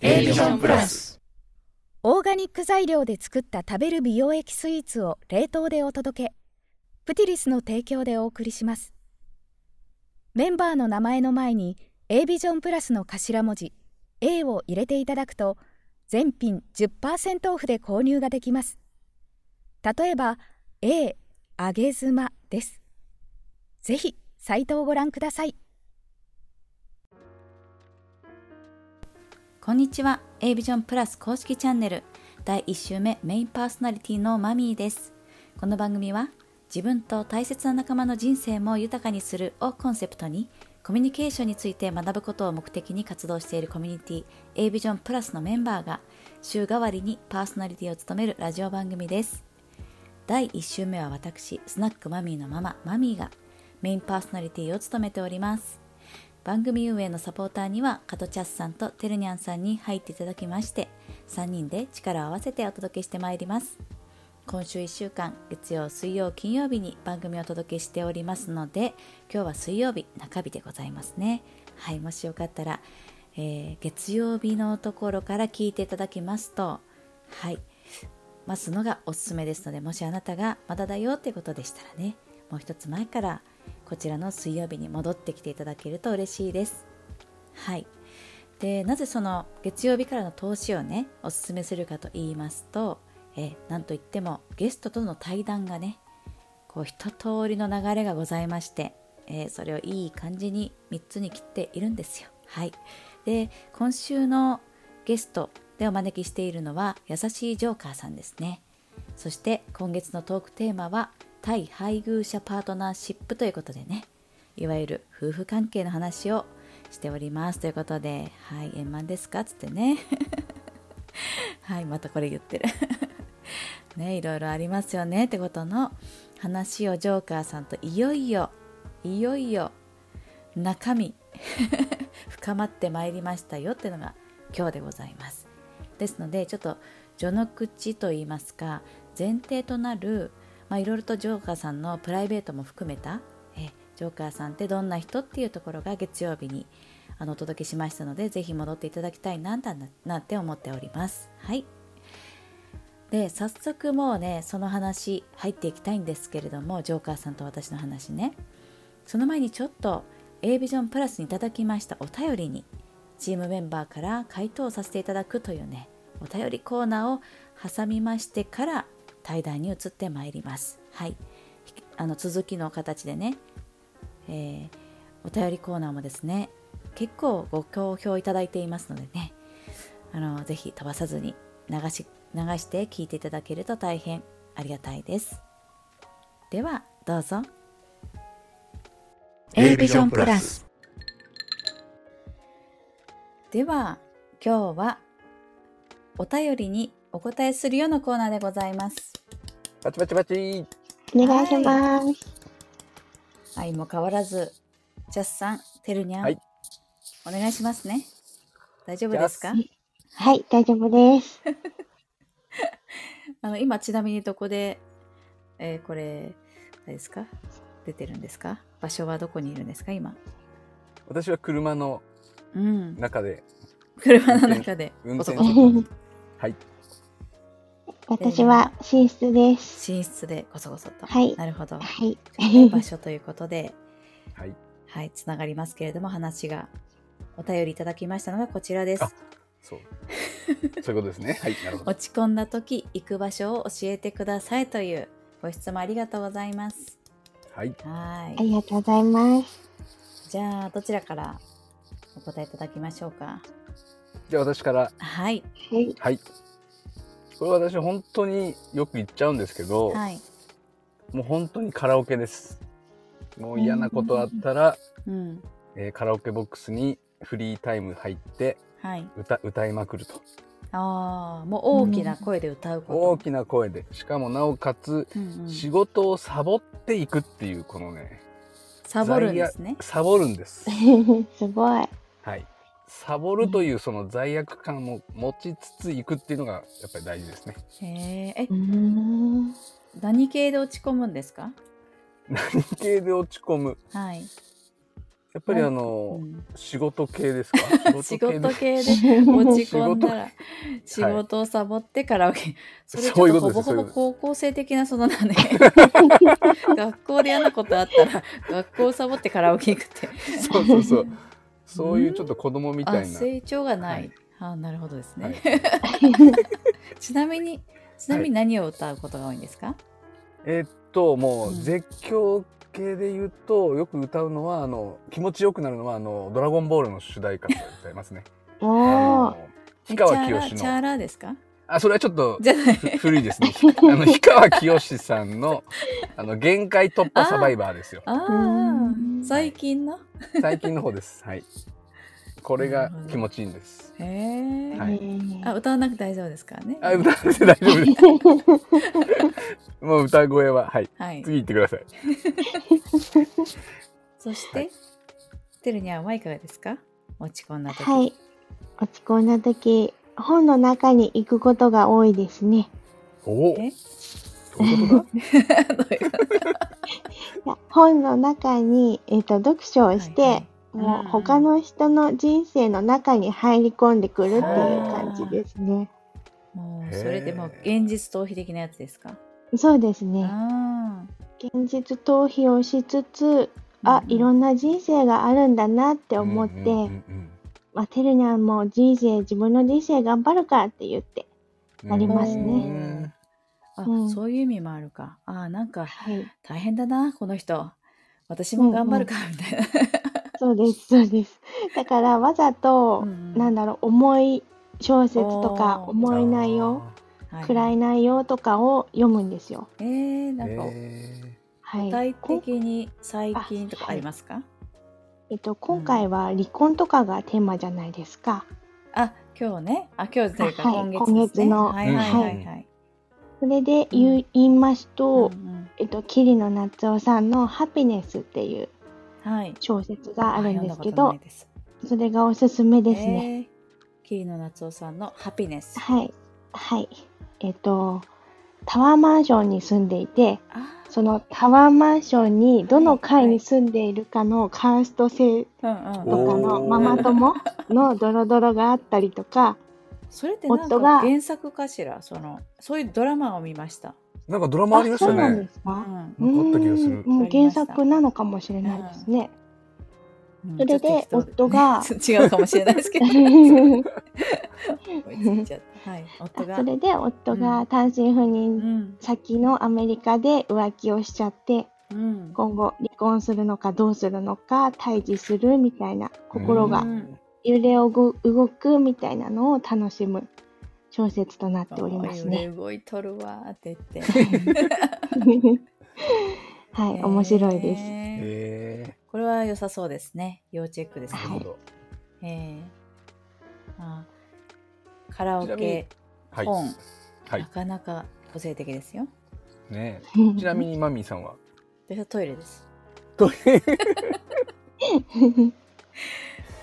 A ビジョンプラス。オーガニック材料で作った食べる美容液スイーツを冷凍でお届け。プティリスの提供でお送りします。メンバーの名前の前に A ビジョンプラスの頭文字 A を入れていただくと全品10%オフで購入ができます。例えば A 揚げ妻です。ぜひサイトをご覧ください。こんにちは。A ビジョンプラス公式チャンネル。第1週目メインパーソナリティのマミーです。この番組は自分と大切な仲間の人生も豊かにするをコンセプトにコミュニケーションについて学ぶことを目的に活動しているコミュニティ A ビジョンプラスのメンバーが週替わりにパーソナリティを務めるラジオ番組です。第1週目は私スナックマミーのマママミーがメインパーソナリティを務めております。番組運営のサポーターには加トチャスさんとてるにゃんさんに入っていただきまして3人で力を合わせてお届けしてまいります。今週1週間月曜水曜金曜日に番組をお届けしておりますので今日は水曜日中日でございますね。はいもしよかったら、えー、月曜日のところから聞いていただきますとはい待つのがおすすめですのでもしあなたがまだだよってことでしたらねもう一つ前からこちらの水曜日に戻ってきていただけると嬉しいです。はい。で、なぜその月曜日からの投資をね、おすすめするかと言いますと、えなんといってもゲストとの対談がね、こう一通りの流れがございまして、えー、それをいい感じに3つに切っているんですよ。はい。で、今週のゲストでお招きしているのは、優しいジョーカーさんですね。そして今月のトークテーマは、対配偶者パートナーシップということでねいわゆる夫婦関係の話をしております。ということではい円満ですか？つってね。はいまたこれ言ってる。ねいろいろありますよね。ってことの話をジョーカーさんといよいよいよいよ中身 深まってまいりましたよ。っていうのが今日でございます。ですのでちょっと序の口といいますか前提となるまあ、いろいろとジョーカーさんのプライベートも含めたえジョーカーさんってどんな人っていうところが月曜日にあのお届けしましたのでぜひ戻っていただきたいななんて思っております。はい。で早速もうねその話入っていきたいんですけれどもジョーカーさんと私の話ね。その前にちょっと A ビジョンプラスにいただきましたお便りにチームメンバーから回答させていただくというねお便りコーナーを挟みましてから対談に移ってまいります。はい、あの続きの形でね、えー、お便りコーナーもですね結構ご好評いただいていますのでねあのぜひ飛ばさずに流し流して聞いていただけると大変ありがたいです。ではどうぞ。A ビジョンプラスでは今日はお便りにお答えするようなコーナーでございます。パチパチパチ。お願いします。相も変わらず、ジャスさん、てるにゃん、はい、お願いしますね。大丈夫ですか？はい、大丈夫です。あの、今ちなみにどこで、えー、これ、あれですか？出てるんですか？場所はどこにいるんですか？今。私は車の中で。うん、車の中で。運転 はい。私は寝室です。寝室でこそこそと。はい。なるほど。はい。場所ということで、はい。はい、つながりますけれども、話がお便りいただきましたのがこちらです。そう。そういうことですね。はい。なるほど。落ち込んだ時、行く場所を教えてくださいというご質問ありがとうございます。はい。はい。ありがとうございます。じゃあ、どちらからお答えいただきましょうか？じゃあ、私から。はい。はい。これ私本当によく言っちゃうんですけど、はい、もう本当にカラオケです。もう嫌なことあったら、うん、えー、カラオケボックスにフリータイム入って、はい、歌歌いまくると。ああ、もう大きな声で歌うこと、大きな声で。しかもなおかつ、うんうん、仕事をサボっていくっていう、このね。サボるんですね。サボるんです。すごい。はい。サボるというその罪悪感も持ちつついくっていうのがやっぱり大事ですね。へえ。何系で落ち込むんですか？何系で落ち込む？はい。ややっぱりあの、うん、仕事系ですか？仕事系で。落ち込んだら仕事。をサボってカラオケ、はい、それちょっとほぼほぼ高校生的なそのなね。学校で嫌なことあったら学校をサボってカラオケ行くって。そうそうそうそういうちょっと子供みたいな、成長がない、はい、あなるほどですね、はい、ちなみにちなみに何を歌うことが多いんですか、えー、っともう絶叫系で言うとよく歌うのはあの気持ちよくなるのはあのドラゴンボールの主題歌で歌いますね。ああ。氷川きよしの。チャーラーですか？あそれはちょっと古いですね。あの氷川きよしさんのあの限界突破サバイバーですよ。ああ最近の？最近の方です。はい。これが気持ちいいんです。へえ。はい。あ歌わなくて大丈夫ですからね。あ歌わなくて大丈夫です。もう歌声ははい。はい、次行ってください。そして、はい、てるにゃんはいかがですか？落ち込んだ時。はい。落ち込んだ時、本の中に行くことが多いですね。おお。え？どういうこと 本の中に、えーと、読書をして、はいはいもう他の人の人生の中に入り込んでくるっていう感じですね。もうそれでも現実逃避的なやつですか？そうですね。現実逃避をしつつ、あ、いろんな人生があるんだなって思って、まあ、てるにゃんも人生、自分の人生頑張るかって言ってなりますね。あ、うん、そういう意味もあるか。あ、なんか、大変だな、この人。私も頑張るか、みたいな。そうです、そうです。だからわざと、うんなんだろう、重い小説とか、重い内容、暗い内容とかを読むんですよ。えー、なんか、はい、具体的に最近とかありますか、はい、えっと、今回は離婚とかがテーマじゃないですか。あ、今日ね。あ、今日というか今月、ね、今月の。はいはいはい、はい。それで言,、う言いますと、うんうん、えっと、桐野夏夫さんの「ハピネス」っていう小説があるんですけど、はい、それがおすすめですね。桐野夏夫さんのハピネス。はい。はい。えっ、と、タワーマンションに住んでいて、そのタワーマンションにどの階に住んでいるかのカースト制とかのママ友のドロドロがあったりとか、それってなんか原作かしら？そのそういうドラマを見ました。なんかドラマありましたね。そうなんですか？うん、あった気がする。もう原作なのかもしれないですね。うん、それで夫が。違うかもしれないですけど。はい、夫が。それで夫が単身赴任先のアメリカで浮気をしちゃって、うん、今後離婚するのかどうするのか対峙するみたいな心が揺れを動くみたいなのを楽しむ小説となっておりますね。動いとるわって言って。はい、面白いです。え。ー、これは良さそうですね。要チェックですね。はい、えー、まあ、カラオケ、本、はい、なかなか個性的ですよ。ねちなみにマミーさんは？私はトイレです。トイレ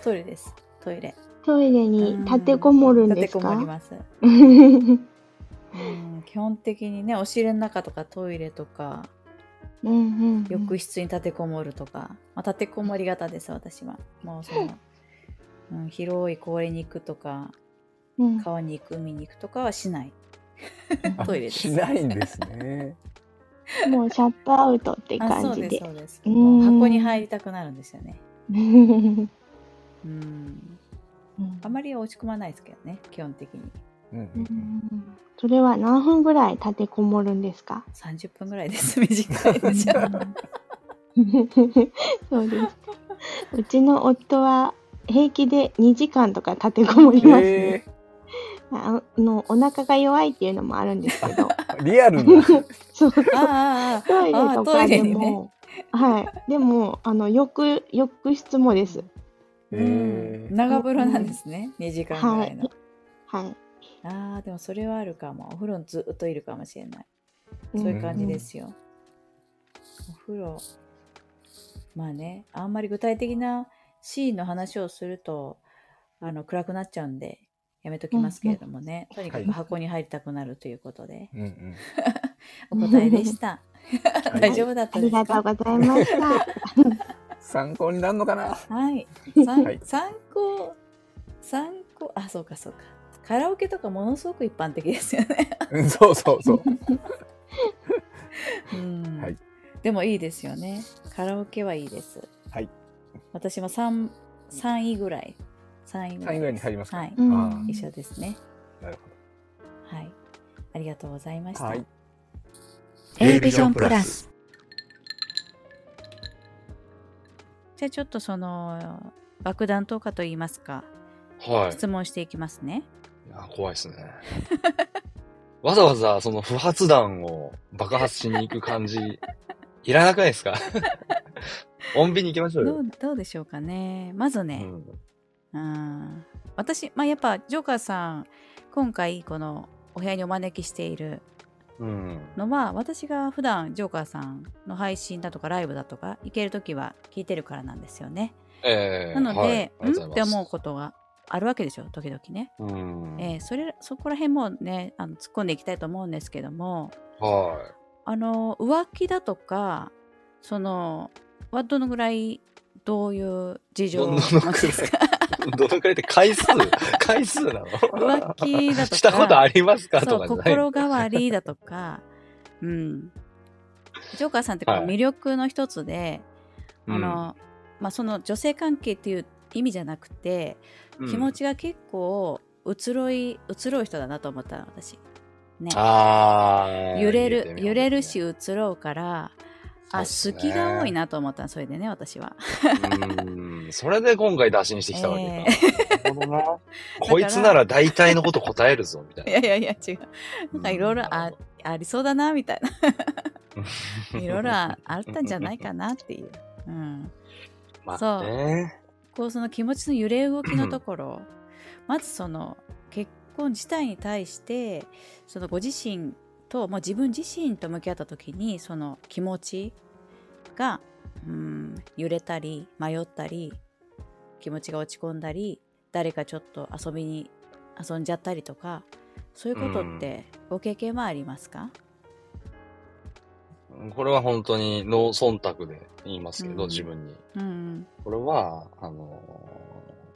トイレです。トイレ。トイレに立てこもるんですか、立てこもります。うん基本的にね、お尻の中とかトイレとか、うんうんうん、浴室に立てこもるとか、まあ、立てこもり型です、私は。もうその、うん、広い公園に行くとか、うん、川に行く、海に行くとかはしない。トイレです。しないんですね。もうシャットアウトって感じで。そうです、そうです。もう箱に入りたくなるんですよね。うんあまり落ち込まないですけどね基本的に、それは何分ぐらい立てこもるんですか？30分ぐらいです。短い そうです。うちの夫は平気で2時間とか立てこもりますね、え。ー、あのお腹が弱いっていうのもあるんですけど。リアルな。そう。あトイレとかでも、ね、はい。でもあの浴浴室もです。長風呂なんですね、うん、2時間ぐらいの。はい。はい、ああ、でもそれはあるかも。お風呂にずっといるかもしれない。そういう感じですよ。お風呂。まあね、あんまり具体的なシーンの話をすると、あの暗くなっちゃうんで、やめときますけれどもね、うんうん、とにかく箱に入りたくなるということで、はい、お答えでした。大丈夫だったですか、ありがとうございました。参考になるのかな？はい。参考、参考、あ、そうかそうか。カラオケとかものすごく一般的ですよね。そうそうそう。うん、はい。でもいいですよね。カラオケはいいです。はい。私も 3, 3位ぐらい。3位ぐらい。位ぐらいに入りますか？はい。一緒ですね。なるほど。はい。ありがとうございました。はい。A ビジョンプラス。じゃあちょっとその爆弾投下といいますか、はい、質問していきますね。いや怖いですね。わざわざその不発弾を爆発しに行く感じ、いらなくないですか？穏便に行きましょうよ。どうどうでしょうかね。まずね、うん、私、まあ、やっぱジョーカーさん、今回このお部屋にお招きしているのは、うん、私が普段ジョーカーさんの配信だとかライブだとか行ける時は聞いてるからなんですよね。えー、なので、はい、ん？って思うことがあるわけでしょ時々ね。うん、えー、それそこら辺もねあの突っ込んでいきたいと思うんですけども、はい、あの浮気だとかそのはどのぐらいどういう事情なんですか？どのくらいって回数？回数なの？浮気だとか。したことありますか？とか心変わりだとか、うん。ジョーカーさんってこの魅力の一つで、はい、あの、うん、まあ、その女性関係っていう意味じゃなくて、うん、気持ちが結構移ろい、移ろう人だなと思ったの、私。ね。ああ。揺れる、揺れるし移ろうから、あ、好きが多いなと思ったそれでね、私は。うん、それで今回打診してきたわけか。えー。こいつなら大体のこと答えるぞ、みたいな。いやいやいや、違う。なんかいろいろあありそうだな、みたいな。いろいろあったんじゃないかなっていう。うん。まあ、そう。こう、その気持ちの揺れ動きのところ、まずその、結婚自体に対して、そのご自身ともう自分自身と向き合った時にその気持ちがうん揺れたり迷ったり気持ちが落ち込んだり誰かちょっと遊びに遊んじゃったりとかそういうことってご経験はありますか、うん、これは本当にノー忖度で言いますけど、うん、自分に、うん、これはあの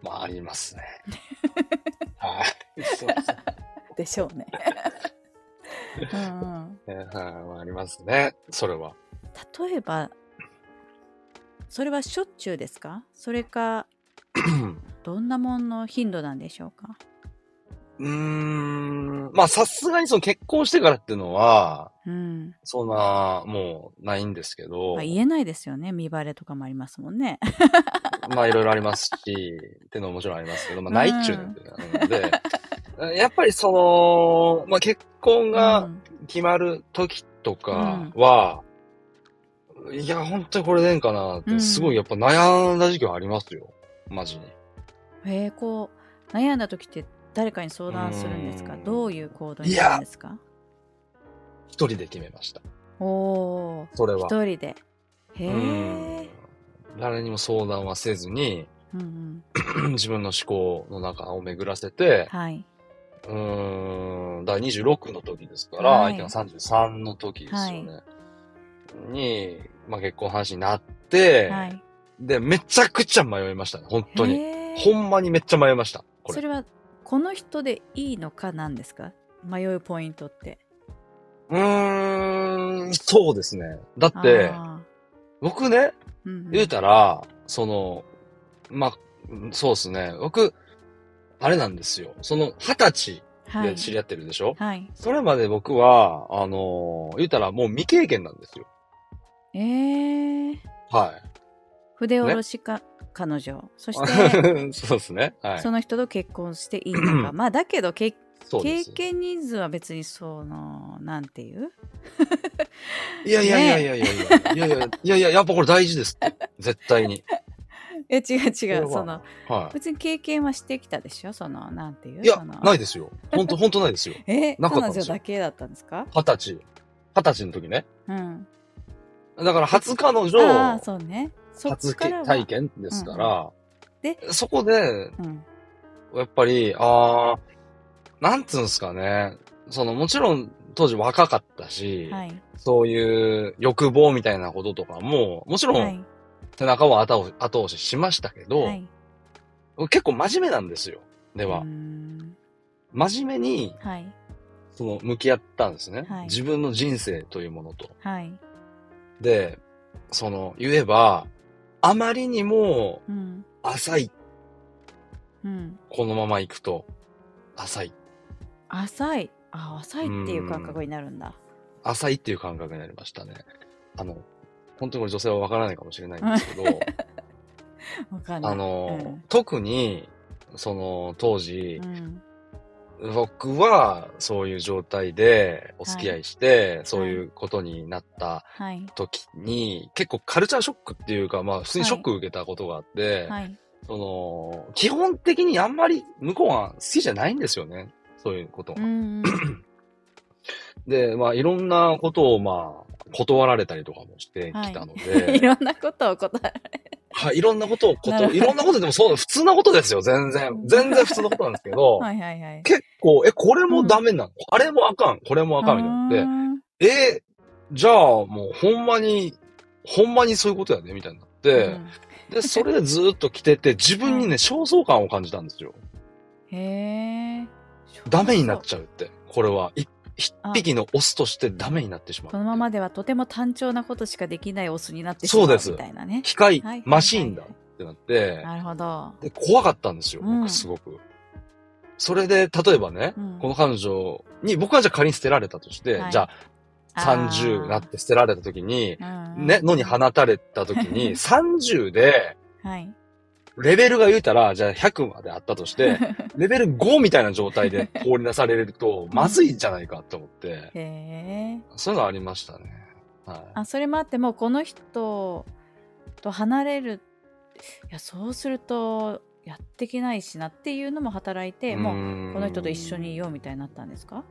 ー、まあありますね。はい。でしょうね。うんうん、ありますね、それは。例えば、それはしょっちゅうですか？それか、どんなものの頻度なんでしょうか？うーん、まあさすがにその結婚してからっていうのは、うん、そんな、もうないんですけど。まあ、言えないですよね。見バレとかもありますもんね。まあいろいろありますし、っていうのももちろんありますけど、まあないっちゅうなので、やっぱりその、まあ、結婚が決まる時とかは、うん、いや、本当にこれでええんかなって、すごいやっぱ悩んだ時期はありますよ。マジに。へえ、こう、悩んだ時って誰かに相談するんですか？どういう行動になるんですか？一人で決めました。おー。それは。一人で。へえ。誰にも相談はせずに、うんうん、自分の思考の中を巡らせて、はい、うーん、だから26の時ですから、はい、相手が33の時ですよね。はい、に、まあ結婚話になって、はい、で、めちゃくちゃ迷いましたね、本当に。ほんまにめっちゃ迷いました。それは、この人でいいのかなんですか？迷うポイントって。うーん、そうですね。だって、僕ね、うんうん、言うたら、その、まあ、そうですね。僕、あれなんですよ。その、二十歳で知り合ってるでしょ？はい。それまで僕は、あのー、言ったらもう未経験なんですよ。ええー。はい。筆下ろしか、ね、彼女。そして、そうですね。はい。その人と結婚していいのか。まあ、だけど、け経験人数は別にその、なんていう？いやいやいやいやいやいや、いやいや、いやいや、やっぱこれ大事です。絶対に。いや違う違う、その、はい、別に経験はしてきたでしょその、なんていういや、ないですよ。本当本当ないですよ。えなか彼女だけだったんですか二十歳。二十歳の時ね。うん。だから初彼女、ああ、そうね。初体験ですから、で、そこで、うん、やっぱり、ああ、なんつうんですかね。その、もちろん当時若かったし、はい、そういう欲望みたいなこととかも、もちろん背中を後押ししましたけど、はい、結構真面目なんですよ。では。真面目に、はい、その、向き合ったんですね、はい。自分の人生というものと。はい、で、その、言えば、あまりにも、浅い、うん。このまま行くと、浅い。浅い。あ、浅いっていう感覚になるんだ。浅いっていう感覚になりましたね。あの、本当にこれ女性はわからないかもしれないんですけど。あの、うん、特に、その、当時、うん、僕はそういう状態でお付き合いして、はい、そういうことになった時に、はい、結構カルチャーショックっていうか、まあ普通にショック受けたことがあって、はい、その、基本的にあんまり向こうは好きじゃないんですよね。そういうことが。で、まあいろんなことをまあ断られたりとかもしてきたので。はい、いろんなことを断られ はい、いろんなことを、こと、いろんなことでもそう、普通なことですよ、全然。全然普通のことなんですけど、はいはいはい。結構、え、これもダメなの、うん、あれもあかん、これもあかん、みたいなって、えじゃあもうほんまに、ほんまにそういうことやね、みたいになって、うん、で、それでずっと来てて、自分にね、焦燥感を感じたんですよ。へえ。ダメになっちゃうって、これは。一一匹のオスとしてダメになってしまう。このままではとても単調なことしかできないオスになってしまうみたいなね。機械、はい、マシーンだってなって、なるほど。で、怖かったんですよ、僕すごく。うん、それで、例えばね、うん、この彼女に、僕はじゃあ仮に捨てられたとして、はい、じゃあ、30なって捨てられた時に、ね、野に放たれた時に、30で、はい。レベルが言うたら、じゃあ100まであったとして、レベル5みたいな状態で放り出されると、まずいんじゃないかって思って、へそういうのありましたね。はい、あ、それもあっても、この人と離れる、いや、そうすると、やっていけないしなっていうのも働いて、もう、この人と一緒にいようみたいになったんですか？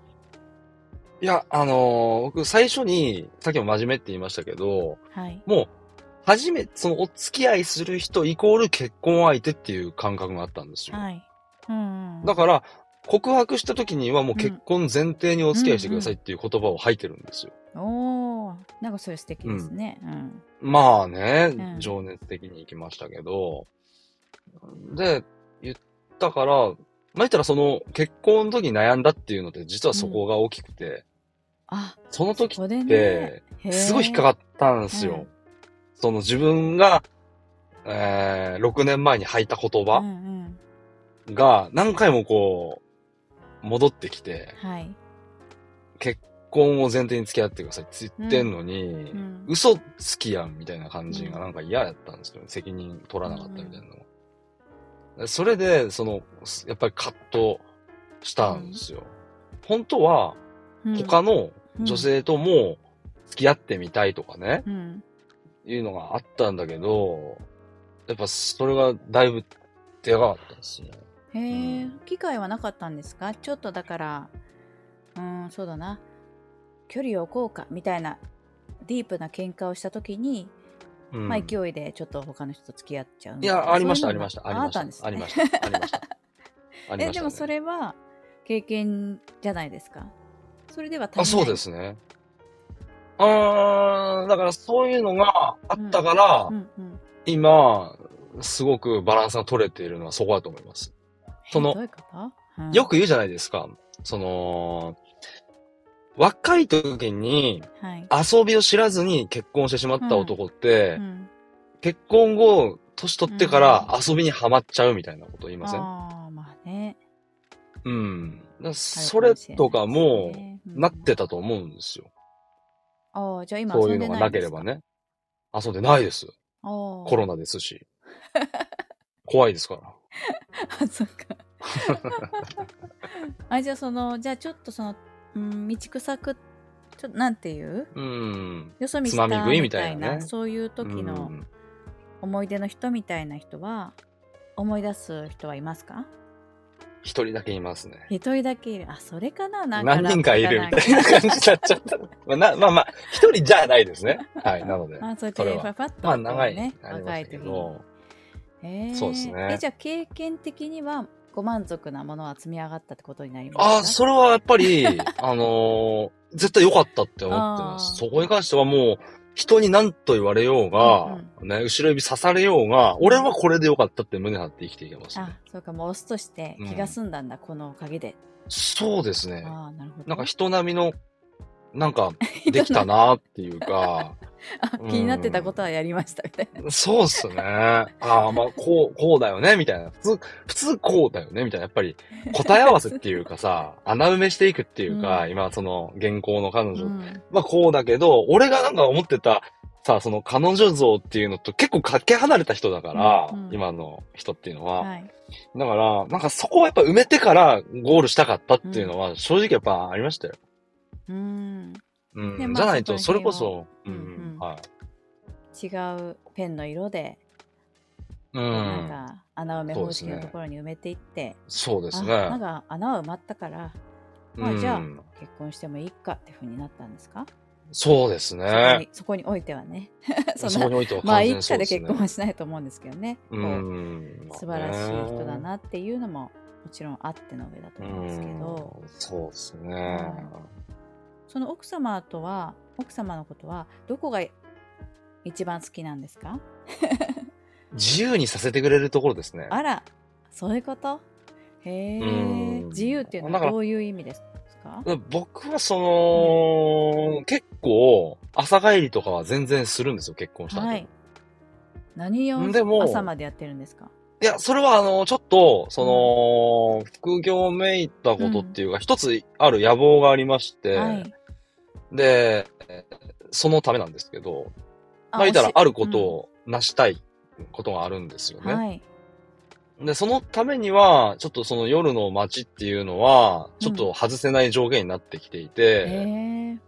いや、あのー、僕最初に、さっきも真面目って言いましたけど、はい、もう初め、そのお付き合いする人イコール結婚相手っていう感覚があったんですよ。はい。うん、うん、だから、告白した時にはもう結婚前提にお付き合いしてくださいっていう言葉を吐いてるんですよ。うんうん、おー、なんかそれ素敵ですね。うん。まあね、うん、情熱的に行きましたけど、で、言ったから、まあ言ったらその結婚の時に悩んだっていうので、実はそこが大きくて、あ、その時って、すごい引っかかったんですよ。その自分が、えー、6年前に吐いた言葉が何回もこう、戻ってきて、はい、結婚を前提に付き合ってくださいって言ってんのに、うん。うん、嘘つきやんみたいな感じがなんか嫌やったんですよね。責任取らなかったみたいなの。うん、それで、その、やっぱり葛藤したんですよ。本当は、他の女性とも付き合ってみたいとかね、いうのがあったんだけど、やっぱそれがだいぶでかかったですね。へえ、うん、機会はなかったんですか？ちょっとだから、うん、そうだな。距離を置こうかみたいなディープな喧嘩をしたときに、うん、まあ勢いでちょっと他の人と付き合っちゃういや、ありました、ありました。ありました。ありました。ありました。え、でもそれは経験じゃないですか？それではあ、そうですね。うん、だからそういうのがあったから、うんうんうん、今、すごくバランスが取れているのはそこだと思います。その、うん、よく言うじゃないですか。その、若い時に遊びを知らずに結婚してしまった男って、うんうん、結婚後、年取ってから遊びにはまっちゃうみたいなこと言いません、ああ、まあね。うん。それとかも、なってたと思うんですよ。ああ、じゃあ今そういうのがなければね。遊んでないです。コロナですし。怖いですから。あ、そっか。あ、じゃあその、じゃあちょっとその、うん、道草く、ちょっとなんていう？うん。よそ見したみたいな、ね、そういう時の思い出の人みたいな人は、思い出す人はいますか？一人だけいますね。一人だけいる。あ、それかな？なんか。何人かいるみたいな感じになっちゃった。まあ、まあまあ、一人じゃないですね。はい、なので。あ、そうやってパパッと、ね。まあ、長い、ね。若い時に。えー、そうですね。え、じゃあ経験的には、ご満足なものは積み上がったってことになりますか？あ、それはやっぱり、あのー、絶対良かったって思ってます。そこに関してはもう、人に何と言われようが、うん、ね、後ろ指刺されようが、俺はこれでよかったって胸張って生きていけます、ね、あ、そうか、もうオスとして気が済んだんだ、うん、このおかげで。そうですね。あなるほど。なんか人並みの、なんか、できたなっていうか、気になってたことはやりましたみたいな。そうっすね。ああ、まあ、こう、こうだよね、みたいな。普通、普通こうだよね、みたいな。やっぱり、答え合わせっていうかさ、穴埋めしていくっていうか、うん、今、その、現行の彼女。うん、まあ、こうだけど、俺がなんか思ってた、さ、その彼女像っていうのと結構かけ離れた人だから、うんうん、今の人っていうのは。はい、だから、なんかそこをやっぱ埋めてからゴールしたかったっていうのは、正直やっぱありましたよ。うん。うん。じゃないと、それこそ、うん、うん、はい。違うペンの色で、うん。なんか、穴埋め方式のところに埋めていって、そうですね。なんか、穴は埋まったから、まあ、じゃあ、結婚してもいいかっていうふうになったんですか？そうですね。そこにおいてはね。そそこにおいては、ね、まあ、一家で結婚はしないと思うんですけどね。うん。素晴らしい人だなっていうのも、もちろんあっての上だと思うんですけど。そうですね。その奥様とは、奥様のことは、どこが一番好きなんですか？自由にさせてくれるところですね。あら、そういうこと？へえ。自由っていうのはどういう意味ですか？僕はその、うん、結構、朝帰りとかは全然するんですよ、結婚したはい。何を朝までやってるんですか？いや、それはあの、ちょっと、その、うん、副業めいたことっていうか、一、うん、つある野望がありまして、はい、で、そのためなんですけど、まあ、言ったらあることを成したいことがあるんですよね。はい。で、そのためには、ちょっとその夜の街っていうのは、ちょっと外せない条件になってきていて、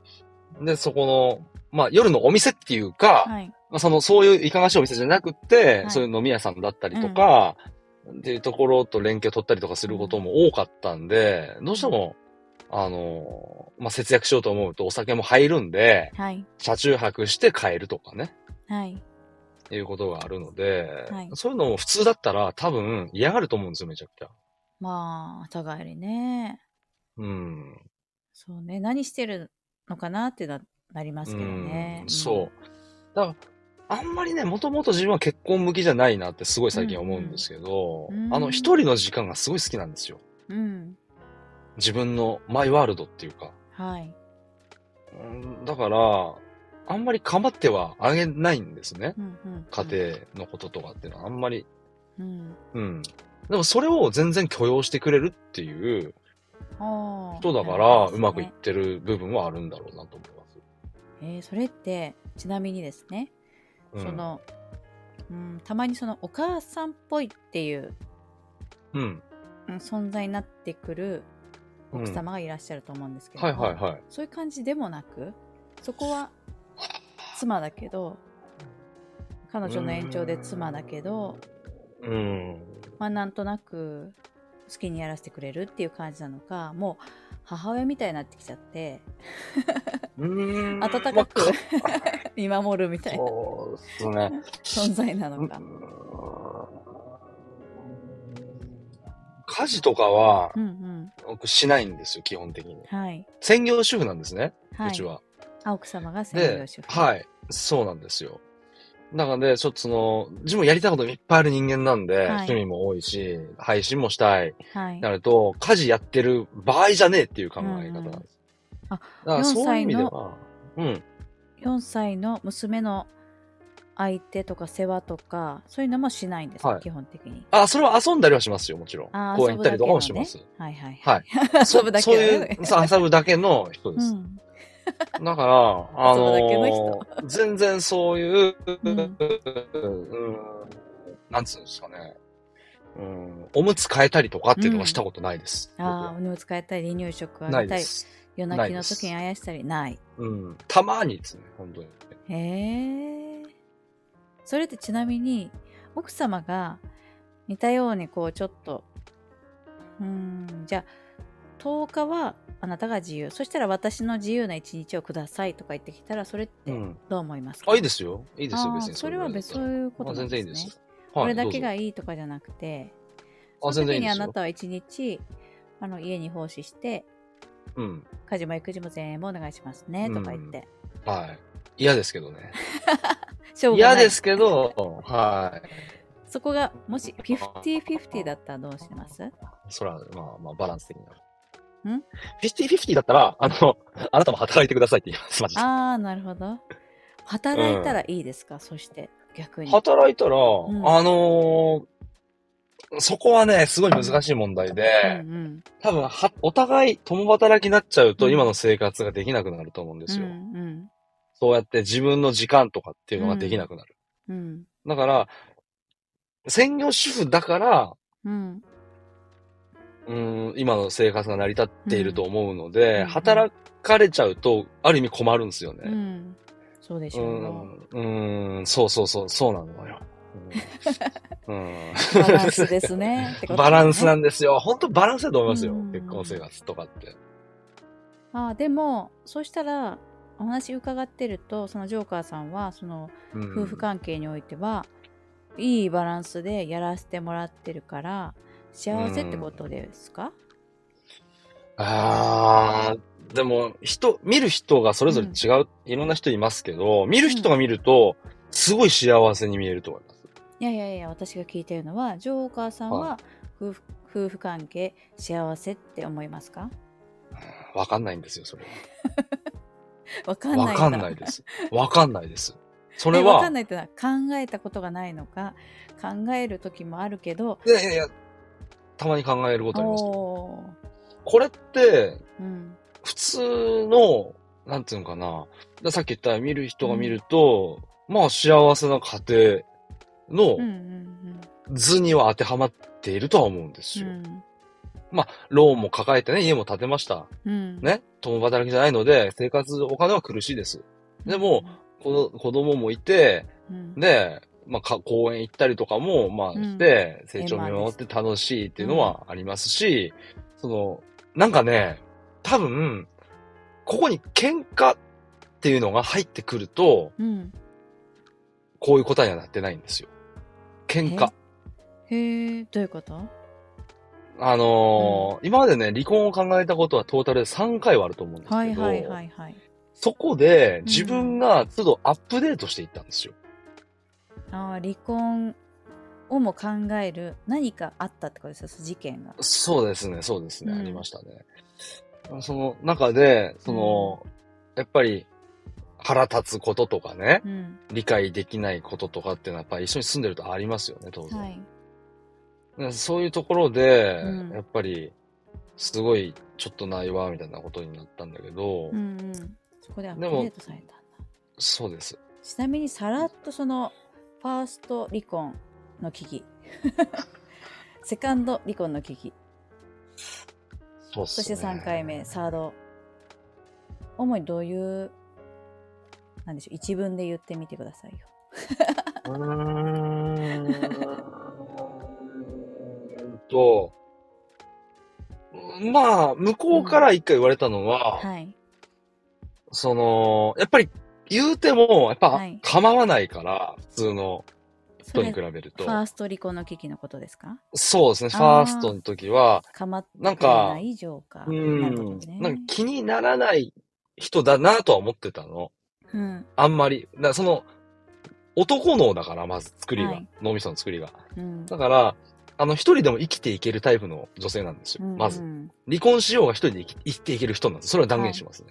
うん、で、そこの、まあ夜のお店っていうか、はい、まあその、そういういかがしいお店じゃなくて、はい、そういう飲み屋さんだったりとか、うん、っていうところと連携を取ったりとかすることも多かったんで、どうしても、あの、まあ、節約しようと思うとお酒も入るんで、はい。車中泊して帰るとかね。はい。いうことがあるので、はい、そういうのも普通だったら多分嫌がると思うんですよ、めちゃくちゃ。まあ、朝帰りね。うん。そうね、何してるのかなってななりますけどね。うん、そう。だから、あんまりね、もともと自分は結婚向きじゃないなってすごい最近思うんですけど、うんうん、あの、一人の時間がすごい好きなんですよ。うん。自分のマイワールドっていうか。はい。だから、あんまり構ってはあげないんですね。うんうん、家庭のこととかっていうのはあんまり。うん。うん。でもそれを全然許容してくれるっていう人だから、うまくいってる部分はあるんだろうなと思います。えー、それって、ちなみにですね、うん、その、うん、たまにそのお母さんっぽいっていう、うん、存在になってくる奥様がいらっしゃると思うんですけど、はいはいはい、そういう感じでもなく、そこは妻だけど、彼女の延長で妻だけど、うん。まあなんとなく好きにやらせてくれるっていう感じなのか、もう母親みたいになってきちゃって、温かく、見守るみたいな、存在なのか。家事とかは、僕しないんですよ、基本的に。はい。専業主婦なんですね、はい、うちは。あ、奥様が専業主婦。はい。そうなんですよ。なので、ちょっとその、自分やりたいこといっぱいある人間なんで、はい、趣味も多いし、配信もしたい。はい。なると、家事やってる場合じゃねえっていう考え方なんです。うんうん、あ、だからそういう意味では、うん。4歳の娘の相手とか世話とか、そういうのもしないんですか、はい、基本的に。あ、それは遊んだりはしますよ、もちろん。公園行ったりとかもします。ね、はいはい。はい。遊ぶだけそういう、遊ぶだけの人です。うんだから、あのー、全然そういう、うん、うん、なんつうんですかね。うん、おむつ変えたりとかっていうのはしたことないです。うん、ああ、おむつ変えたり、離乳食あげたり、夜泣きの時にあやしたり、ない。うん。たまにですね、本当に。へえ。それってちなみに、奥様が似たようにこうちょっと、うん、じゃあ、10日はあなたが自由。そしたら私の自由な一日をくださいとか言ってきたらそれってどう思いますか、うん、あいいですよ。いいですよ別にそれ。は別そういうことなんです、ね、全然いいです、はい、これだけがいいとかじゃなくてその時にあなたは一日あの家に奉仕して、うん、家事も育児も全部お願いしますねとか言って、うん、はい。嫌ですけどね。嫌ですけど、はい。そこが、もし50-50だったらどうします？そら、まあまあ、バランス的には。ん ?50-50 だったら、あの、あなたも働いてくださいって言います、マジで。ああ、なるほど。働いたらいいですか、うん、そして、逆に。働いたら、うん、あのー、そこはね、すごい難しい問題で、うんうん、多分は、お互い共働きになっちゃうと、今の生活ができなくなると思うんですよ。うんうん、そうやって自分の時間とかっていうのができなくなる。うん、だから、専業主婦だから、うん、うん今の生活が成り立っていると思うので、うん、働かれちゃうと、ある意味困るんですよね。うん、そうでしょう、ね、うん、そうそうそう、そうなのよ。うん、バランスですね。ねバランスなんですよ。本当バランスだと思いますよ。結婚生活とかって。ああ、でも、そしたら、お話伺ってると、そのジョーカーさんは、その、夫婦関係においては、うん、いいバランスでやらせてもらってるから、幸せってことですか、うん、ああ、でも、人、見る人がそれぞれ違う、うん、いろんな人いますけど、見る人が見ると、すごい幸せに見えると思います。いやいやいや、私が聞いてるのは、ジョーカーさんは夫婦,、夫婦関係幸せって思いますか？わかんないんですよ、それは。わかんない。わかんないです。わかんないです。それは。わかんないってのは考えたことがないのか、考える時もあるけど。いやいやいや、たまに考えることありますこれって、うん、普通の、なんていうのかな。さっき言った見る人が見ると、うん、まあ幸せな家庭の図には当てはまっているとは思うんですよ。うん、まあ、ローンも抱えてね、家も建てました。うん、ね、共働きじゃないので、生活、お金は苦しいです。でも、こ子供もいて、で、まあ、公園行ったりとかも、まあ、して、成長見守って楽しいっていうのはありますし、その、なんかね、多分、ここに喧嘩っていうのが入ってくると、こういう答えにはなってないんですよ。喧嘩。へえ、どういうこと？あのーうん、今までね、離婚を考えたことはトータルで3回はあると思うんですけど、はいはいはいはい。そこで自分が都度アップデートしていったんですよ。うん、ああ、離婚をも考える何かあったってことですよ、事件が。そうですね、そうですね、うん、ありましたね。その中で、その、やっぱり腹立つこととかね、うん、理解できないこととかっていうのはやっぱり一緒に住んでるとありますよね、当然。はい、そういうところで、うん、やっぱり、すごいちょっとないわ、みたいなことになったんだけど、うんうん、そこでアップデートされたんだ。そうです。ちなみにさらっとその、ファースト離婚の危機。セカンド離婚の危機。そね。そして3回目、サード。主にどういうなんでしょう、一文で言ってみてくださいよ。と、まあ、向こうから一回言われたのは、うん、はい。その、やっぱり言うても、やっぱ構わないから、はい、普通の人に比べると。ファースト離婚の危機のことですか？そうですね、ファーストの時は、構ってない以上か。うん、ね、なんか気にならない人だなとは思ってたの。うん、あんまり。だその、男脳だから、まず作りが。はい、脳みその作りが。うん、だから、あの、一人でも生きていけるタイプの女性なんですよ。うんうん、まず。離婚しようが一人で生きていける人なんです。それは断言しますね。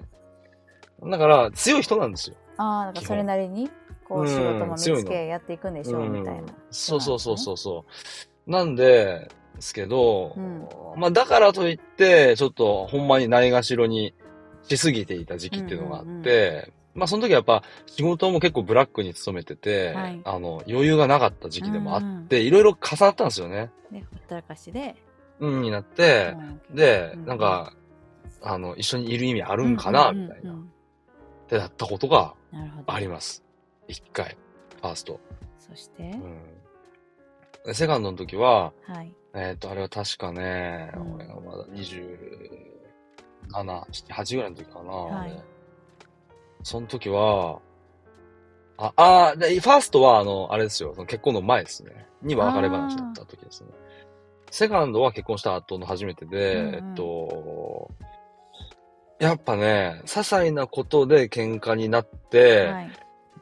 はい、だから、強い人なんですよ。ああ、だからそれなりに、こう、仕事も見つけやっていくんでしょう、みたいな、ね、そうそうそうそうそう。なんで、ですけど、うん、まあ、だからといって、ちょっと、ほんまにないがしろにしすぎていた時期っていうのがあって、まあその時はやっぱ仕事も結構ブラックに勤めてて、はい、あの余裕がなかった時期でもあって、いろいろ重なったんですよね。で、ほったらかしで。うん、になって、で、なんか、あの、一緒にいる意味あるんかな、みたいな。ってなったことがあります。一回、ファースト。そして、うん、セカンドの時は、はい、えっ、と、あれは確かね、うん、俺がまだ27、8ぐらいの時かな。はいその時は、あ、あで、ファーストは、あの、あれですよ、その結婚の前ですね。に別れ話だった時ですね。セカンドは結婚した後の初めてで、うんうん、えっと、やっぱね、些細なことで喧嘩になって、はい、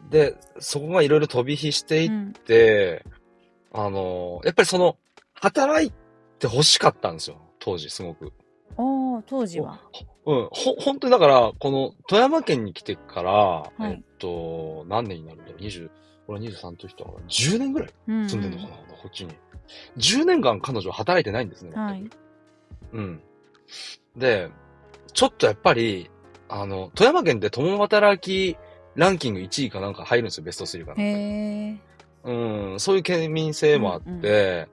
で、そこがいろいろ飛び火していって、うん、あの、やっぱりその、働いて欲しかったんですよ、当時すごく。お当時は。うん、ほ、本当にだから、この富山県に来てから、はい、えっと、何年になるんだろう、20、俺23の時とか、10年ぐらい住んでんのかな、うん、こっちに。10年間彼女は働いてないんですね、はい。うん。で、ちょっとやっぱり、あの、富山県って共働きランキング1位かなんか入るんですよ、ベスト3かなんか。へうん、そういう県民性もあって、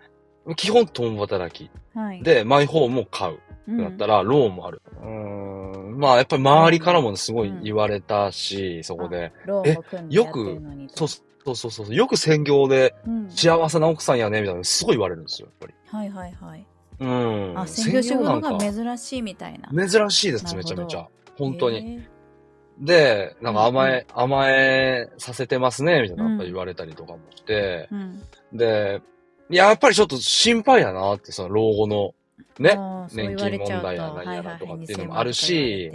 うんうん、基本共働き。はい、で、マイホームも買う。だったら、ローンもある。うん、まあ、やっぱり周りからもすごい言われたし、うん、そこで。え、よく、そうそうそうそう、よく専業で幸せな奥さんやね、みたいなすごい言われるんですよ、やっぱり。はいはいはい。うん。あ、専業主婦が珍しいみたいな。珍しいです、めちゃめちゃ。本当に。で、なんか甘え、うん、甘えさせてますね、みたいな言われたりとかもして、うん、で、やっぱりちょっと心配やなって、その老後の、ね、年金問題や何やらとかっていうのもあるし、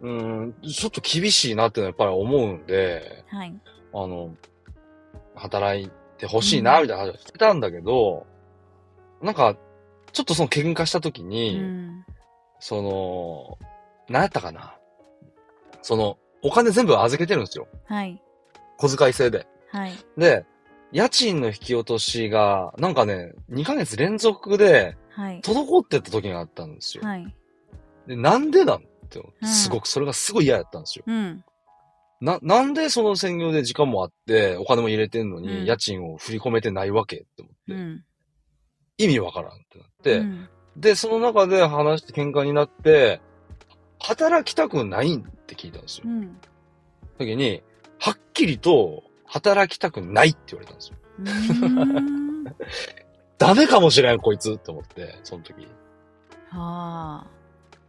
うん、ちょっと厳しいなっていうのはやっぱり思うんで、はい、あの、働いてほしいな、みたいな話をしてたんだけど、なんか、ちょっとその喧嘩した時に、その、何やったかな。その、お金全部預けてるんですよ。はい。小遣い制で。はい。で、家賃の引き落としが、なんかね、2ヶ月連続で、はい。滞ってた時があったんですよ。はい。で、なんでなんって、すごく、それがすごい嫌やったんですよ。うん。な、なんでその専業で時間もあって、お金も入れてんのに、うん、家賃を振り込めてないわけって思って。うん、意味わからんってなって、うん、で、その中で話して喧嘩になって、働きたくないって聞いたんですよ。うん。時に、はっきりと、働きたくないって言われたんですよ。ダメかもしれん、こいつって思って、その時。はあ。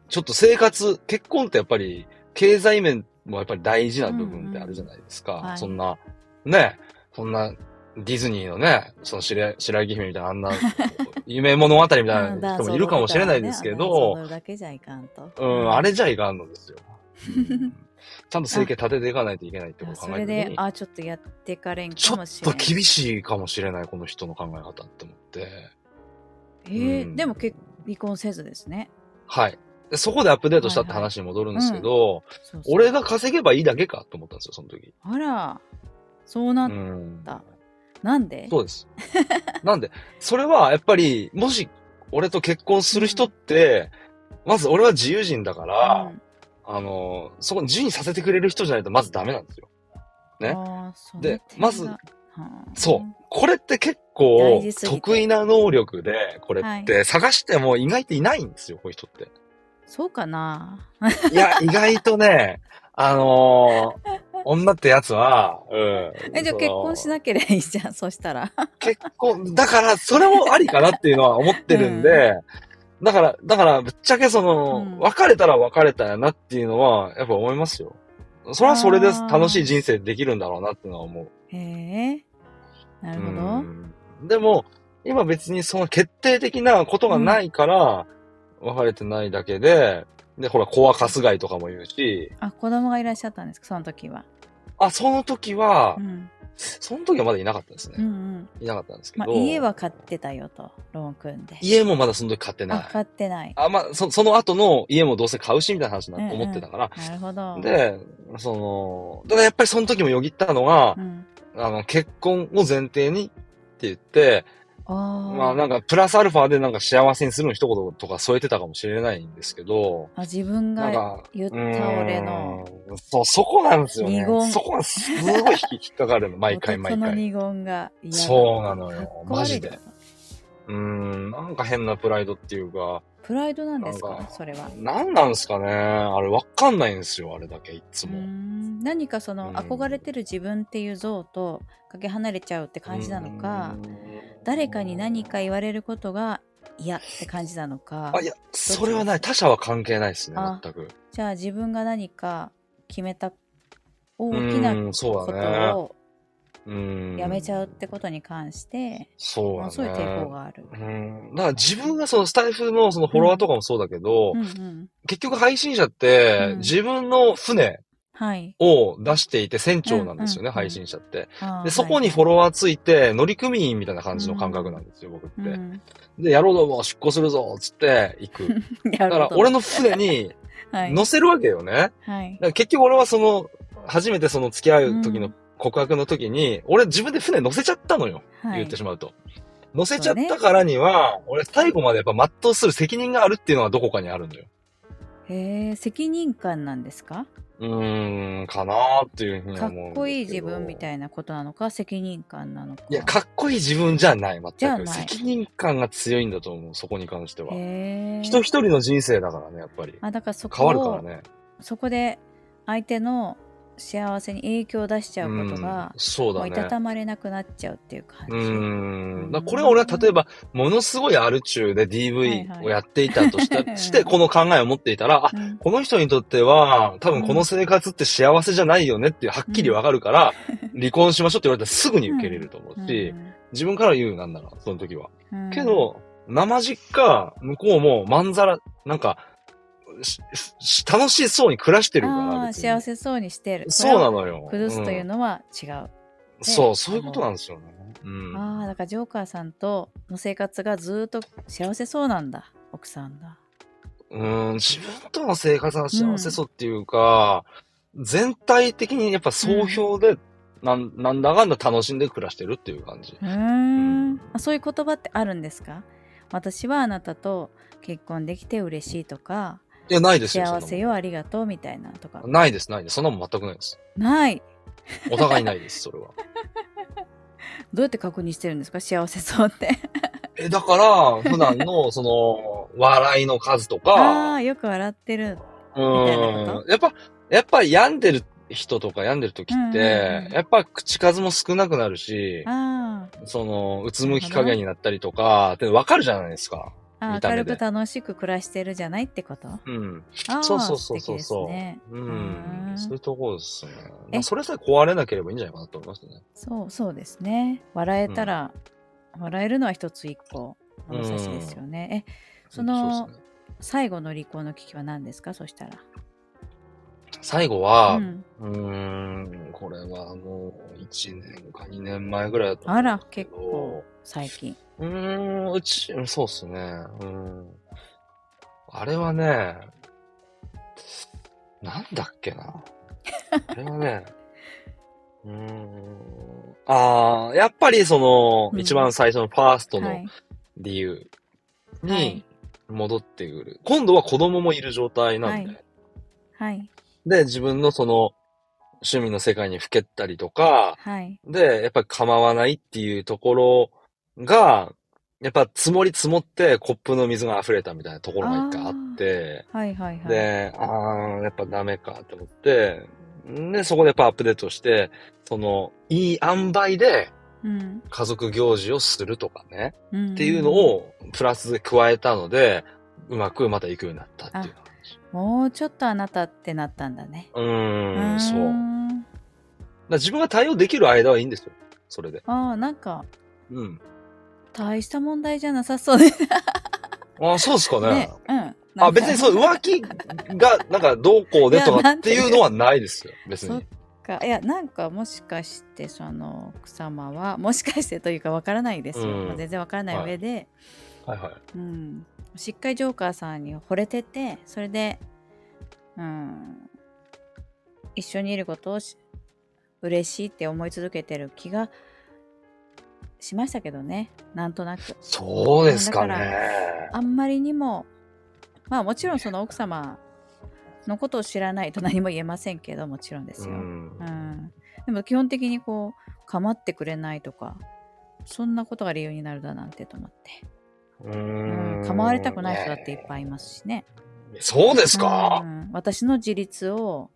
ちょっと生活、結婚ってやっぱり、経済面もやっぱり大事な部分ってあるじゃないですか。うんうんはい、そんな、ね、そんな、ディズニーのね、その白白雪姫みたいなあんな、夢物語みたいな人もいるかもしれないですけど、だけじゃいかんと。うん、あれじゃいかんのですよ。ちゃんと生計立てていかないといけないってこと考えてそれで、あ、ちょっとやってかれんかもしれない。ちょっと厳しいかもしれない、この人の考え方って思って。えー、うん、でも結離婚せずですね。はい。そこでアップデートしたって話に戻るんですけど、俺が稼げばいいだけかと思ったんですよ、その時。あら、そうなった。うん、なんで？そうです。なんで？それはやっぱり、もし俺と結婚する人って、うん、まず俺は自由人だから、うん、あの、そこに自由にさせてくれる人じゃないとまずダメなんですよ。ね。で、まず、そう。これって結構得意な能力で、これって探しても意外といないんですよ、こういう人って。そうかないや、意外とね、あのー、女ってやつは、うん。え、じゃあ結婚しなければいいじゃん、そしたら。結婚、だから、それもありかなっていうのは思ってるんで、うん、だから、だから、ぶっちゃけその、うん、別れたら別れたやなっていうのは、やっぱ思いますよ。それはそれで楽しい人生できるんだろうなっていうのは思う。へえ。なるほど。でも、今別にその決定的なことがないから、別れてないだけで、で、ほら、子はかすがいとかも言うし。あ、子供がいらっしゃったんですか、その時は。あ、その時は、うん、その時はまだいなかったですね。うんうん、いなかったんですけど。まあ、家は買ってたよと、ローン組んで。家もまだその時買ってない。あ、買ってない。あ、まあ、そその後の家もどうせ買うし、みたいな話な思ってたから。なるほど。で、その、だからやっぱりその時もよぎったのが、うん、あの、結婚を前提にって言って、まあなんか、プラスアルファでなんか幸せにするの一言とか添えてたかもしれないんですけど。あ、自分が言った俺の。そう、そこなんですよね。そこがすごい引っかかるの、毎回毎回。その二言がそうなのよ。マジで。うん、なんか変なプライドっていうか。プライドなんですかそれは。何なんですかねあれわかんないんですよ、あれだけ、いつも。何かその、憧れてる自分っていう像とかけ離れちゃうって感じなのか、誰かに何か言われることが嫌って感じなのか。あ、いや、それはない。他者は関係ないですね、全く。じゃあ自分が何か決めた大きなことをやめちゃうってことに関して、そうね。そういう抵抗がある。うん。だから自分がそのスタイフのそのフォロワーとかもそうだけど、うんうんうん、結局配信者って、自分の船を出していて船長なんですよね、配信者って。で、そこにフォロワーついて、乗組員みたいな感じの感覚なんですよ、僕って。で、やろうども出航するぞつって行く。だから俺の船に 乗せるわけよね。はい。結局俺はその、初めてその付き合う時の告白の時に、俺自分で船乗せちゃったのよ。はい、言ってしまうと。乗せちゃったからには、ね、俺最後までやっぱ全うする責任があるっていうのはどこかにあるのよ。へえ、責任感なんですか？うーん、かなーっていうふうに思うかっこいい自分みたいなことなのか、責任感なのか。いや、かっこいい自分じゃない、全く。じゃない責任感が強いんだと思う、そこに関しては。へ人一人の人生だからね、やっぱり。あ、だからそこ変わるからね。そこで相手の幸せに影響を出しちゃうことが、うん、そうだね。いたたまれなくなっちゃうっていう感じ。うん。だこれは俺は例えば、ものすごいアル中で DV をやっていたとした、はいはい、して、この考えを持っていたら、あ、この人にとっては、多分この生活って幸せじゃないよねってはっきりわかるから、うん、離婚しましょうって言われたらすぐに受け入れると思うし、自分から言うなんだら、その時は。けど、生実家、向こうもまんざら、なんか、楽しそうに暮らしてるから。幸せそうにしてる。そうなのよ。崩すというのは違う。うん、そう、そういうことなんですよね。うん、ああ、だからジョーカーさんとの生活がずっと幸せそうなんだ、奥さんだ。うん、自分との生活が幸せそうっていうか、うん、全体的にやっぱ総評で、なん、なんだかんだ楽しんで暮らしてるっていう感じ。うん。そういう言葉ってあるんですか？私はあなたと結婚できて嬉しいとか、いや、ないですよ。幸せよ、ありがとう、みたいなとか。ないです、ないです。そんなもん全くないです。ない。お互いないです、それは。どうやって確認してるんですか？幸せそうって。え、だから、普段の、その、笑いの数とか。ああ、よく笑ってる。うん。やっぱ、やっぱり病んでる人とか病んでる時って、やっぱ口数も少なくなるし、その、うつむき加減になったりとか、ってわかるじゃないですか。あ明るく楽しく暮らしてるじゃないってこと？うん。そうそうそうそうそう、ね。うん。そういうところですね。まあ、それさえ壊れなければいいんじゃないかなと思いますね。そうそうですね。笑えたら、うん、笑えるのは一つ一個物差しですよね。え、その、ね、最後の離婚の危機は何ですか？そしたら。最後は、うん、うんこれはもう1年か2年前ぐらいだったあら、結構最近。うん、うち、そうっすね。うん。あれはね、なんだっけな。あれはね、うん。ああ、やっぱりその、うん、一番最初のファーストの理由に戻ってくる。はい、今度は子供もいる状態なんで。はい。はい、で、自分のその、趣味の世界にふけったりとか、はい、で、やっぱり構わないっていうところが、やっぱ積もり積もってコップの水が溢れたみたいなところが一回あって、はいはいはい。で、ああ、やっぱダメかって思って、で、そこでやっぱアップデートして、その、いい塩梅で、家族行事をするとかね、うん、っていうのをプラスで加えたので、うまくまた行くようになったっていうもうちょっとあなたってなったんだね。うーん、そう。自分が対応できる間はいいんですよ。それで。ああ、なんか、うん。大した問題じゃなさそうで。ああ、そうですかね。ねうん。あ、別にそう、浮気が、なんか、どうこうでとかっていうのはないですよ、別に。そっか。いや、なんか、もしかして、その、奥様は、もしかしてというかわからないですよ。うんまあ、全然わからない上で、はい、はいはいうん。しっかりジョーカーさんに惚れてて、それで、うん、一緒にいることを嬉しいって思い続けてる気がしましたけどね。なんとなく。そうですかね。あんまりにもまあもちろんその奥様のことを知らないと何も言えませんけどもちろんですよ、うん、うん、でも基本的にこう構ってくれないとかそんなことが理由になるだなんてと思って。うん。構われたくない人だっていっぱいいますしね。そうですか、うん、私の自立を、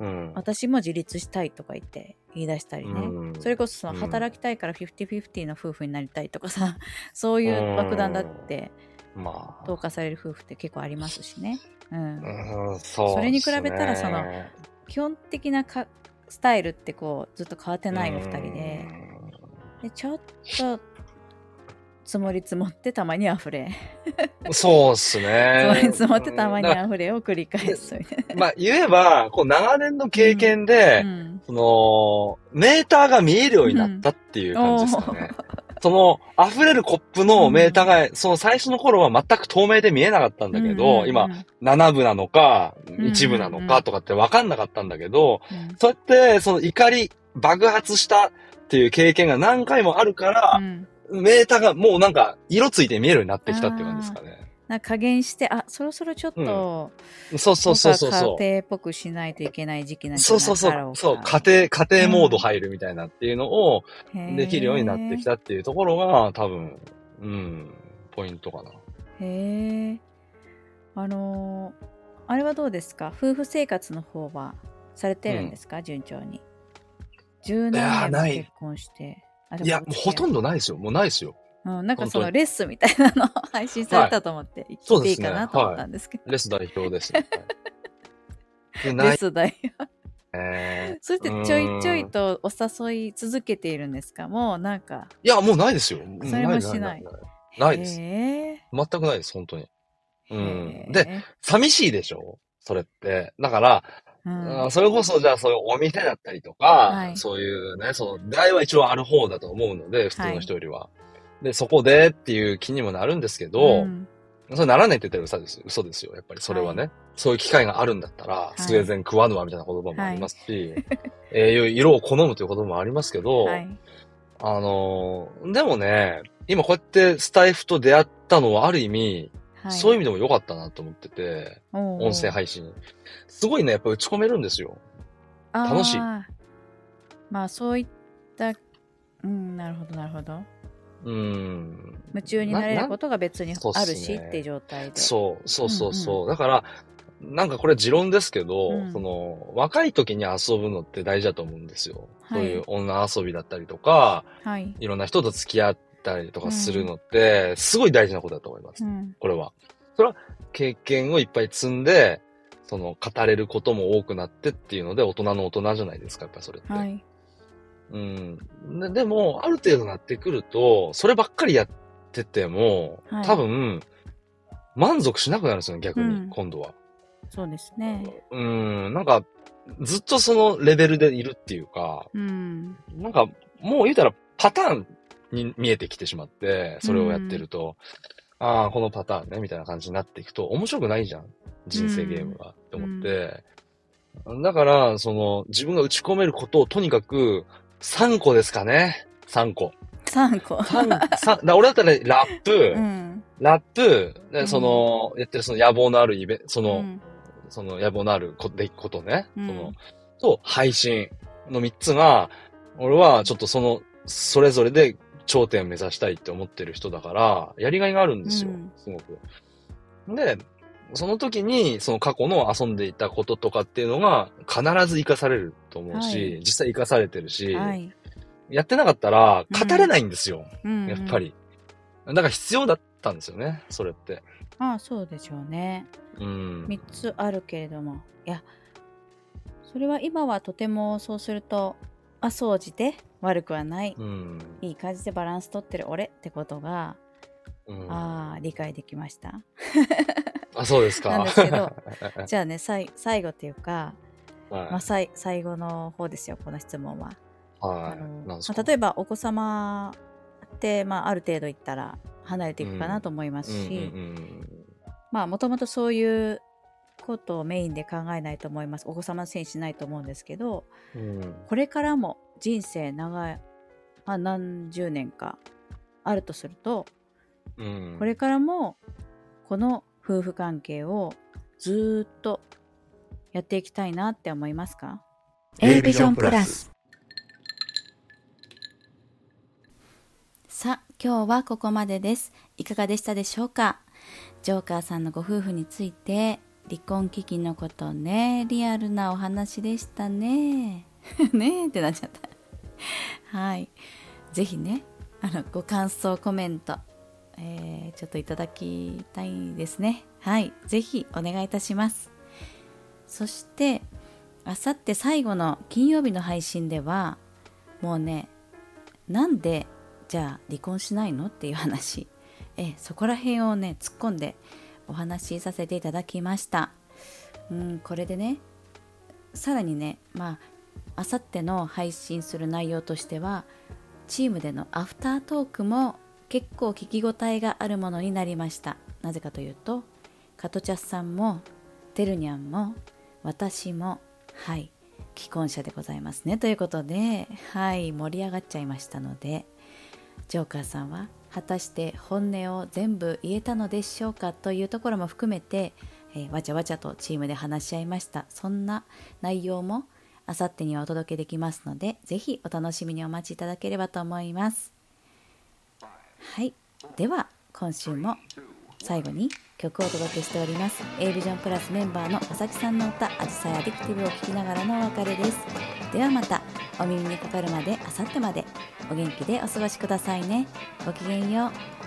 うん、私も自立したいとか言って言い出したりね、うん、それこそその働きたいから50-50の夫婦になりたいとかさ、そういう爆弾だって、まあ、投下される夫婦って結構ありますしね。うん、そ、ね、れに比べたらその基本的なかスタイルってこうずっと変わってないお二人で。でちょっと積もり積もってたまに溢れ。そうっすね。積もり積もってたまに溢れを繰り返す。みたいなまあ言えばこう長年の経験で、うん。うん、そのメーターが見えるようになったっていう感じですかね、うんその溢れるコップのメーターが、うん、その最初の頃は全く透明で見えなかったんだけど、うん今、7部なのか、1部なのかとかって分かんなかったんだけど、うんうん、そうやって、その怒り、爆発したっていう経験が何回もあるから、うん、メーターがもうなんか色ついて見えるようになってきたって感じですかね。な加減して、あ、そろそろちょっと、うん、そうそうそうそう。家庭っぽくしないといけない時期なんそうそうそう。そう、家庭、家庭モード入るみたいなっていうのを、できるようになってきたっていうところが、多分、うん、ポイントかな。へえ。あのー、あれはどうですか？夫婦生活の方はされてるんですか、うん、順調に。十何年結婚して。いや、もうほとんどないですよ。もうないですよ。うん、なんかそのレッスンみたいなの配信されたと思って、聞いていいかなと思ったんですけど。はい、レス代表です、ね。レス代表。えー、そしてちょいちょいとお誘い続けているんですか？もうなんか。いや、もうないですよ。それもしない。ないです。全くないです、本当に。うん。で、寂しいでしょ？それって。だから、うん、それこそ、じゃあそういうお店だったりとか、はい、そういうね、その出会いは一応ある方だと思うので、普通の人よりは。はい、で、そこでっていう気にもなるんですけど、うん、それならないって言ったら嘘です嘘ですよ。やっぱりそれはね。はい、そういう機会があるんだったら、スウェーデン食わぬわみたいな言葉もありますし、はい、えー、色を好むという言葉もありますけど、あのー、でもね、今こうやってスタイフと出会ったのはある意味、はい、そういう意味でも良かったなと思ってて、音声配信。すごいね、やっぱ打ち込めるんですよ。楽しい。まあそういった、うん、なるほど、なるほど。うん。夢中になれることが別にあるし、って状態で。そう、そうそうそう。うんうん、だから、なんかこれ持論ですけど、うん、その、若い時に遊ぶのって大事だと思うんですよ。はい、そういう女遊びだったりとか、はい、いろんな人と付き合ったりとかするのって、すごい大事なことだと思います。うん、これは。それは経験をいっぱい積んで、その語れることも多くなってっていうので、大人の大人じゃないですか、やっぱそれって。はい。うん。ででも、ある程度なってくると、そればっかりやってても、はい、多分、満足しなくなるんですよね、逆に、うん、今度は。そうですね。うん、なんか、ずっとそのレベルでいるっていうか、うん、なんか、もう言うたらパターンに見えてきてしまって、それをやってると、うん、ああ、このパターンね、みたいな感じになっていくと、面白くないじゃん。人生ゲームが、って思って。だから、その、自分が打ち込めることをとにかく、3個ですかね。3個。3個。3、3 だ俺だったら、ね、ラップ、うん、ラップ、でその、やってるその野望のあるイベント、その、うん、その野望のあるこでことね、うん、その、と、配信の3つが、俺はちょっとその、それぞれで頂点を目指したいって思ってる人だから、やりがいがあるんですよ、すごく。で、その時に、その過去の遊んでいたこととかっていうのが必ず活かされると思うし、はい、実際活かされてるし、はい、やってなかったら語れないんですよ、うん、やっぱり。だから必要だったんですよね、それって。ああ、そうでしょうね。うん。3つあるけれども。いや、それは今はとてもそうすると、あ、掃除で悪くはない、うん、いい感じでバランス取ってる俺ってことが、うん、ああ、理解できました。あ、そうですか。なんですけど、じゃあね、さい最後っていうか、はい、まあ、さい最後の方ですよ、この質問は。はい。まあ、例えば、お子様って、まあ、ある程度いったら離れていくかなと思いますし、まあ、もともとそういうことをメインで考えないと思います。お子様のせいにしないと思うんですけど、うん、これからも人生長い、まあ、何十年かあるとすると、うん、これからもこの夫婦関係をずっとやっていきたいなって思いますか ?A ビジョンプラスさあ、今日はここまでです。いかがでしたでしょうか？ジョーカーさんのご夫婦について離婚危機のことね、リアルなお話でしたね。ねえってなっちゃった。はい。ぜひね、あの、ご感想、コメント、えー、ちょっといただきたいですね。はい。ぜひお願いいたします。そして、あさって最後の金曜日の配信ではもうねなんでじゃあ離婚しないの？っていう話えそこら辺をね突っ込んでお話しさせていただきました。うんこれでねさらにねまああさっての配信する内容としてはチームでのアフタートークも結構聞き応えがあるものになりました。なぜかというとカトチャスさんもてるにゃんも私もはい既婚者でございますね。ということではい盛り上がっちゃいましたのでジョーカーさんは果たして本音を全部言えたのでしょうかというところも含めて、えー、わちゃわちゃとチームで話し合いました。そんな内容もあさってにはお届けできますのでぜひお楽しみにお待ちいただければと思います。はい。では今週も最後に曲をお届けしております。A ビジョンプラスメンバーの佐々木さんの歌「あじさいアディクティブ」を聴きながらのお別れです。ではまたお耳にかかるまであさってまで。お元気でお過ごしくださいね。ごきげんよう。